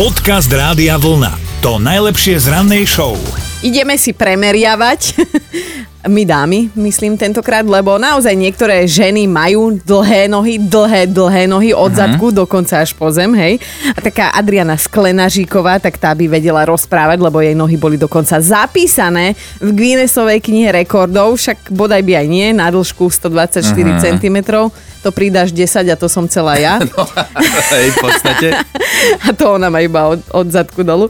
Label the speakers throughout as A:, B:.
A: Podcast Rádia Vlna. To najlepšie z rannej show.
B: Ideme si premeriavať. My dámy, myslím tentokrát, lebo naozaj niektoré ženy majú dlhé nohy, dlhé, dlhé nohy od uh-huh. zadku dokonca až po zem, hej. A taká Adriana Sklenažíková, tak tá by vedela rozprávať, lebo jej nohy boli dokonca zapísané v Guinnessovej knihe rekordov, však bodaj by aj nie, na dĺžku 124 uh-huh. cm to pridáš 10 a to som celá ja.
C: No, hej, v podstate.
B: a to ona má iba od, od zadku dolu.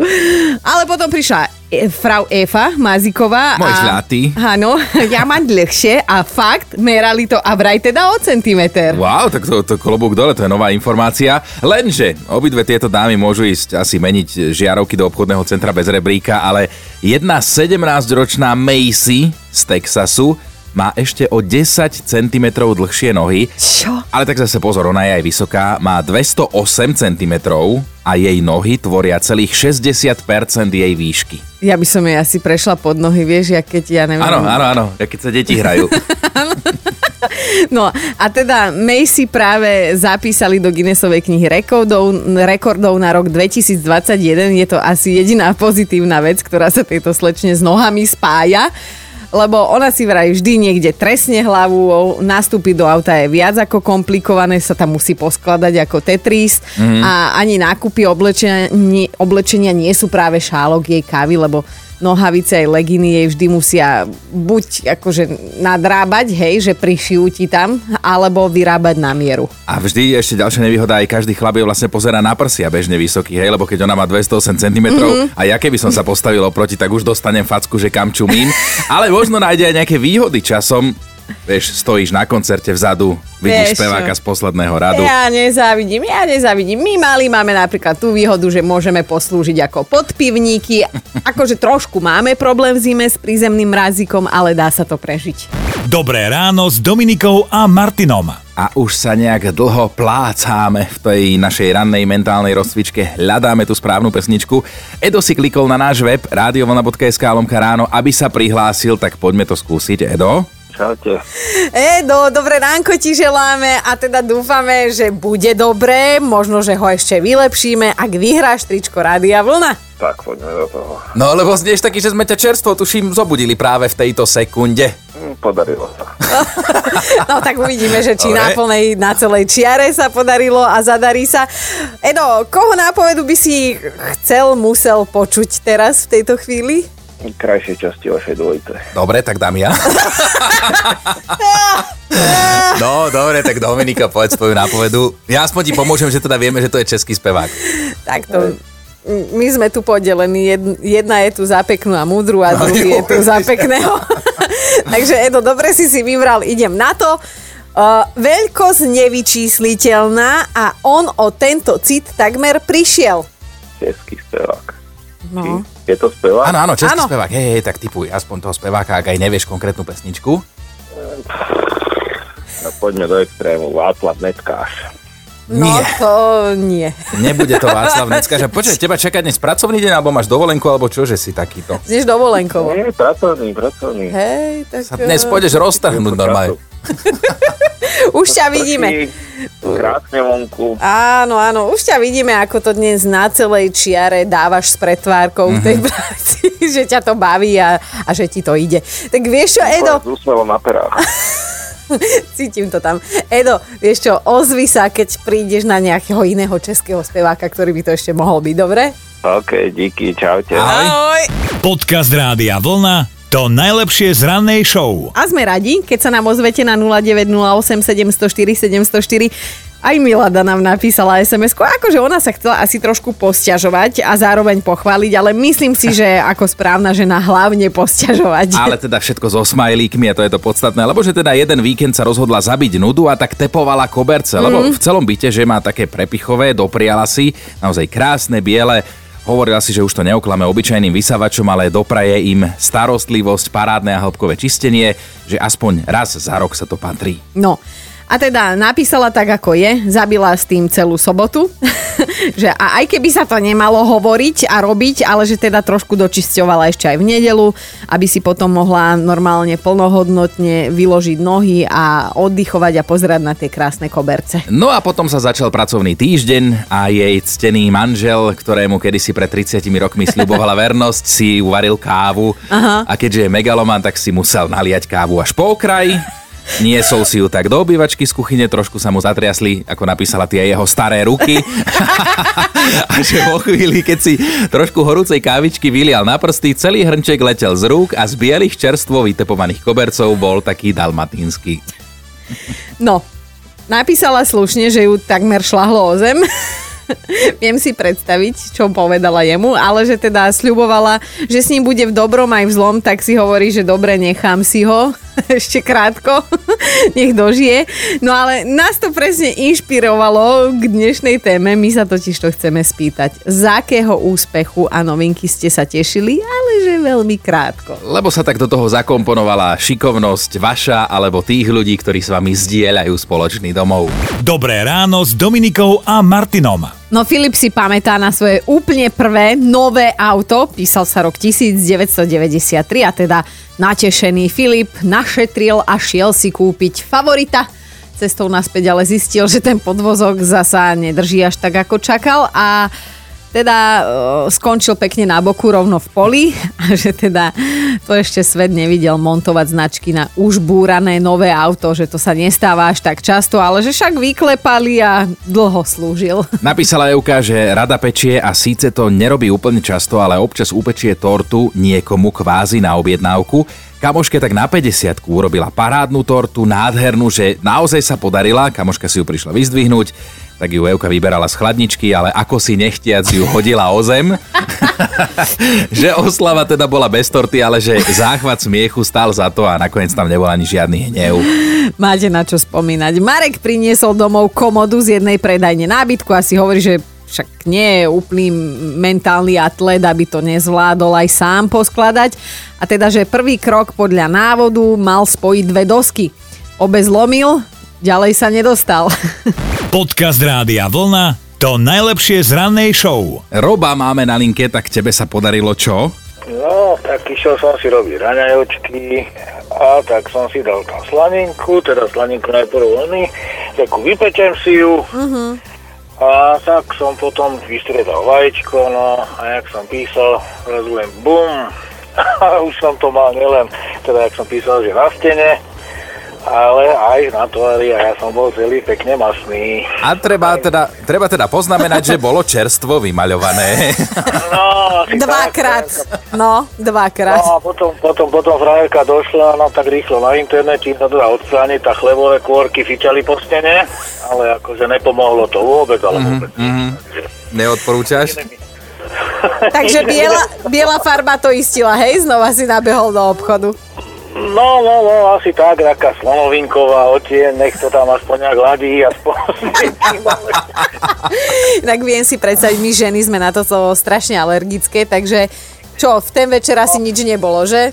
B: Ale potom prišla frau Efa Maziková.
C: Môj zlatý.
B: Áno, ja mám dlhšie a fakt, merali to a vraj teda o centimeter.
C: Wow, tak to, to klobúk dole, to je nová informácia. Lenže obidve tieto dámy môžu ísť asi meniť žiarovky do obchodného centra bez rebríka, ale jedna 17-ročná Macy z Texasu má ešte o 10 cm dlhšie nohy.
B: Čo?
C: Ale tak zase pozor, ona je aj vysoká, má 208 cm a jej nohy tvoria celých 60% jej výšky.
B: Ja by som jej asi prešla pod nohy, vieš, ja keď ja neviem...
C: Áno, áno, áno, ja keď sa deti hrajú.
B: no a teda Macy práve zapísali do Guinnessovej knihy rekordov, rekordov na rok 2021. Je to asi jediná pozitívna vec, ktorá sa tejto slečne s nohami spája lebo ona si vraj vždy niekde trestne hlavu, nastúpiť do auta je viac ako komplikované, sa tam musí poskladať ako Tetris mm-hmm. a ani nákupy oblečenia, oblečenia nie sú práve šálok jej kávy, lebo nohavice aj leginy jej vždy musia buď akože nadrábať, hej, že prišijú ti tam, alebo vyrábať na mieru.
C: A vždy ešte ďalšia nevýhoda, aj každý chlap je vlastne pozera na prsia bežne vysoký, hej, lebo keď ona má 208 cm mm-hmm. a ja keby som sa postavil oproti, tak už dostanem facku, že kam čumím. Ale možno nájde aj nejaké výhody časom, Vieš, stojíš na koncerte vzadu, vidíš Vieš, speváka z posledného radu.
B: Ja nezávidím, ja nezávidím. My mali máme napríklad tú výhodu, že môžeme poslúžiť ako podpivníky. Akože trošku máme problém v zime s prízemným mrazikom, ale dá sa to prežiť.
A: Dobré ráno s Dominikou a Martinom.
C: A už sa nejak dlho plácáme v tej našej rannej mentálnej rozcvičke. Hľadáme tú správnu pesničku. Edo si klikol na náš web radiovlna.sk lomka ráno, aby sa prihlásil, tak poďme to skúsiť. Edo?
D: Čaute.
B: Edo, dobré ránko ti želáme a teda dúfame, že bude dobré, možno, že ho ešte vylepšíme, ak vyhráš tričko Rádia Vlna.
D: Tak, poďme do toho.
C: No, lebo znieš taký, že sme ťa čerstvo, tuším, zobudili práve v tejto sekunde.
D: Hm, podarilo sa.
B: no, tak uvidíme, že či na plnej, na celej čiare sa podarilo a zadarí sa. Edo, koho nápovedu by si chcel, musel počuť teraz v tejto chvíli?
D: Krajšej časti vašej dvojice.
C: Dobre, tak dám ja. no, dobre, tak Dominika, povedz svoju nápovedu. Ja aspoň ti pomôžem, že teda vieme, že to je český spevák.
B: Tak to, my sme tu podelení. Jedna je tu za peknú a múdru a no, druhý je tu za pekného. Takže Edo, dobre si si vybral, idem na to. Uh, veľkosť nevyčísliteľná a on o tento cit takmer prišiel.
D: Český spevák.
B: No.
D: Je to spevák?
C: Áno, áno, český áno. spevák. Hej, hej, tak typuj aspoň toho speváka, ak aj nevieš konkrétnu pesničku.
D: No poďme do extrému. Václav Netkáš.
B: No nie. to nie.
C: Nebude to Václav Neckáš. Počkaj, teba čaká dnes pracovný deň, alebo máš dovolenku, alebo čo, že si takýto?
B: Znieš dovolenkovo.
D: Nie, pracovný, pracovný.
B: Hej, tak...
C: Sa dnes pôjdeš roztrhnúť normálne.
B: už ťa vidíme.
D: Krásne vonku.
B: Áno, áno, už ťa vidíme, ako to dnes na celej čiare dávaš s pretvárkou mm-hmm. v tej mhm. práci, že ťa to baví a, a že ti to ide. Tak vieš čo, Edo?
D: S na perách.
B: Cítim to tam. Edo, vieš čo, ozvi sa, keď prídeš na nejakého iného českého speváka, ktorý by to ešte mohol byť, dobre?
D: OK, díky, čaute.
B: Ahoj.
A: Podcast Rádia Vlna to najlepšie z rannej show.
B: A sme radi, keď sa nám ozvete na 0908 704 704 aj Milada nám napísala sms akože ona sa chcela asi trošku posťažovať a zároveň pochváliť, ale myslím si, že ako správna žena hlavne posťažovať.
C: Ale teda všetko so smajlíkmi a to je to podstatné, lebo že teda jeden víkend sa rozhodla zabiť nudu a tak tepovala koberce, mm. lebo v celom byte, že má také prepichové, dopriala si, naozaj krásne, biele, Hovorila si, že už to neoklame obyčajným vysavačom, ale dopraje im starostlivosť, parádne a hĺbkové čistenie, že aspoň raz za rok sa to patrí.
B: No, A teda napísala tak, ako je, zabila s tým celú sobotu, že a aj keby sa to nemalo hovoriť a robiť, ale že teda trošku dočisťovala ešte aj v nedelu, aby si potom mohla normálne plnohodnotne vyložiť nohy a oddychovať a pozerať na tie krásne koberce.
C: No a potom sa začal pracovný týždeň a jej ctený manžel, ktorému kedysi pred 30 rokmi sľubovala vernosť, si uvaril kávu Aha. a keďže je megaloman, tak si musel naliať kávu až po okraj. Niesol si ju tak do obývačky z kuchyne, trošku sa mu zatriasli, ako napísala tie jeho staré ruky. a že vo chvíli, keď si trošku horúcej kávičky vylial na prsty, celý hrnček letel z rúk a z bielých čerstvo vytepovaných kobercov bol taký dalmatínsky.
B: No, napísala slušne, že ju takmer šlahlo o zem. Viem si predstaviť, čo povedala jemu, ale že teda sľubovala, že s ním bude v dobrom aj v zlom, tak si hovorí, že dobre, nechám si ho ešte krátko, nech dožije. No ale nás to presne inšpirovalo k dnešnej téme, my sa totiž to chceme spýtať, z akého úspechu a novinky ste sa tešili, ale že veľmi krátko.
C: Lebo sa tak do toho zakomponovala šikovnosť vaša alebo tých ľudí, ktorí s vami zdieľajú spoločný domov.
A: Dobré ráno s Dominikou a Martinom.
B: No Filip si pamätá na svoje úplne prvé nové auto, písal sa rok 1993 a teda natešený Filip našetril a šiel si kúpiť favorita. Cestou naspäť ale zistil, že ten podvozok zasa nedrží až tak ako čakal a teda uh, skončil pekne na boku rovno v poli a že teda to ešte svet nevidel montovať značky na už búrané nové auto, že to sa nestáva až tak často, ale že však vyklepali a dlho slúžil.
C: Napísala Euka, že rada pečie a síce to nerobí úplne často, ale občas upečie tortu niekomu kvázi na objednávku. Kamoške tak na 50 urobila parádnu tortu, nádhernú, že naozaj sa podarila, kamoška si ju prišla vyzdvihnúť tak ju Euka vyberala z chladničky, ale ako si nechtiac ju hodila o zem. že oslava teda bola bez torty, ale že záchvat smiechu stal za to a nakoniec tam nebol ani žiadny hnev.
B: Máte na čo spomínať. Marek priniesol domov komodu z jednej predajne nábytku a si hovorí, že však nie je úplný mentálny atlet, aby to nezvládol aj sám poskladať. A teda, že prvý krok podľa návodu mal spojiť dve dosky. Obe zlomil, ďalej sa nedostal.
A: Podcast Rádia Vlna to najlepšie z rannej show.
C: Roba máme na linke, tak tebe sa podarilo čo?
E: No, tak išiel som si robiť raňajočky a tak som si dal tam slaninku, teda slaninku najprv oný, takú vypečem si ju uh-huh. A tak som potom vystriedal vajíčko, no a jak som písal, zrazu len bum a už som to mal nielen, teda jak som písal, že na stene, ale aj na tvári a ja som bol celý pekne masný.
C: A treba teda, treba teda poznamenať, že bolo čerstvo vymaľované.
E: No,
B: dvakrát.
E: Tak,
B: no, dvakrát.
E: No a potom, potom, potom frajerka došla, no tak rýchlo na internet, čím sa teda odstrániť, tá chlebové kôrky fičali po stene, ale akože nepomohlo to vôbec, ale
C: mm-hmm,
E: vôbec.
C: Mm-hmm. Neodporúčaš?
B: Takže biela, biela farba to istila, hej? Znova si nabehol do obchodu.
E: No, no, no, asi tak, taká slonovinková otien, nech to tam aspoň nejak ladí, aspoň
B: Tak viem si predstaviť, my ženy sme na to strašne alergické, takže čo, v ten večer asi nič nebolo, že?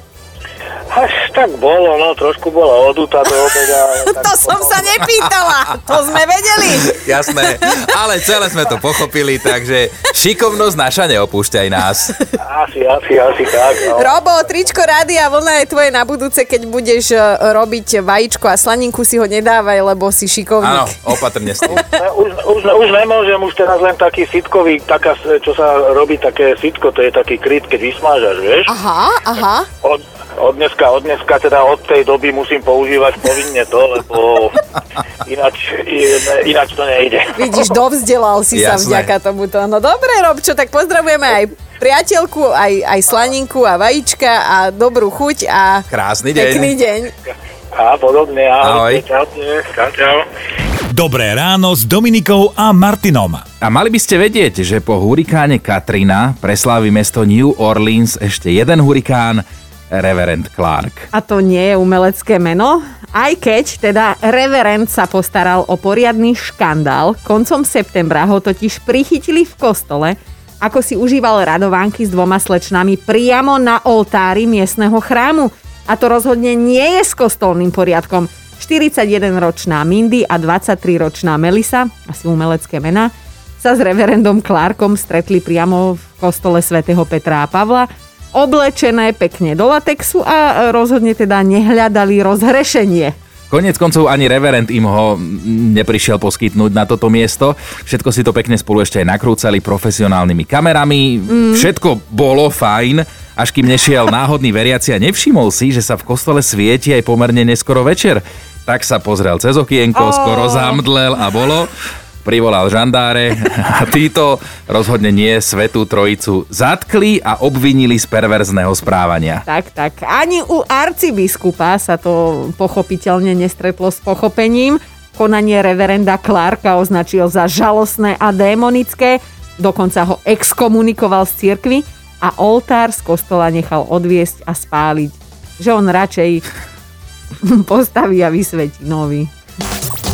E: Až tak bolo, no trošku bola odutá do obeda.
B: to som sa nepýtala, to sme vedeli.
C: Jasné, ale celé sme to pochopili, takže šikovnosť naša neopúšťaj nás.
E: Asi, asi, asi tak. No.
B: Robo, tričko rádia vlna je tvoje na budúce, keď budeš e, robiť vajíčko a slaninku si ho nedávaj, lebo si šikovník.
C: Áno, opatrne s tým.
E: Už, už, už nemôžem, už teraz len taký sitkový, taká, čo sa robí také sitko, to je taký kryt, keď vysmážaš, vieš?
B: Aha, aha.
E: Od, od dneska, od dneska, teda od tej doby musím používať povinne to, lebo ináč, ináč to nejde.
B: Vidíš, dovzdelal si Jasné. sa vďaka tomuto. No dobre, Robčo, tak pozdravujeme aj priateľku, aj, aj slaninku a vajíčka a dobrú chuť a
C: Krásny deň.
B: pekný deň.
E: A podobne, ahoj.
C: Ahoj.
E: Čau, čau.
A: Dobré ráno s Dominikou a Martinom.
C: A mali by ste vedieť, že po hurikáne Katrina preslávi mesto New Orleans ešte jeden hurikán, Reverend Clark.
B: A to nie je umelecké meno? Aj keď teda Reverend sa postaral o poriadny škandál, koncom septembra ho totiž prichytili v kostole, ako si užíval radovánky s dvoma slečnami priamo na oltári miestneho chrámu. A to rozhodne nie je s kostolným poriadkom. 41-ročná Mindy a 23-ročná Melisa, asi umelecké mená, sa s reverendom Clarkom stretli priamo v kostole svätého Petra a Pavla, oblečené pekne do latexu a rozhodne teda nehľadali rozhrešenie.
C: Konec koncov ani reverend im ho neprišiel poskytnúť na toto miesto. Všetko si to pekne spolu ešte aj nakrúcali profesionálnymi kamerami. Mm. Všetko bolo fajn, až kým nešiel náhodný veriaci a nevšimol si, že sa v kostole svieti aj pomerne neskoro večer. Tak sa pozrel cez okienko, oh. skoro zamdlel a bolo privolal žandáre a títo rozhodne nie svetú trojicu zatkli a obvinili z perverzného správania.
B: Tak, tak. Ani u arcibiskupa sa to pochopiteľne nestretlo s pochopením. Konanie reverenda Clarka označil za žalostné a démonické, dokonca ho exkomunikoval z cirkvy a oltár z kostola nechal odviesť a spáliť. Že on radšej postaví a vysvetí nový.